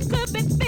could be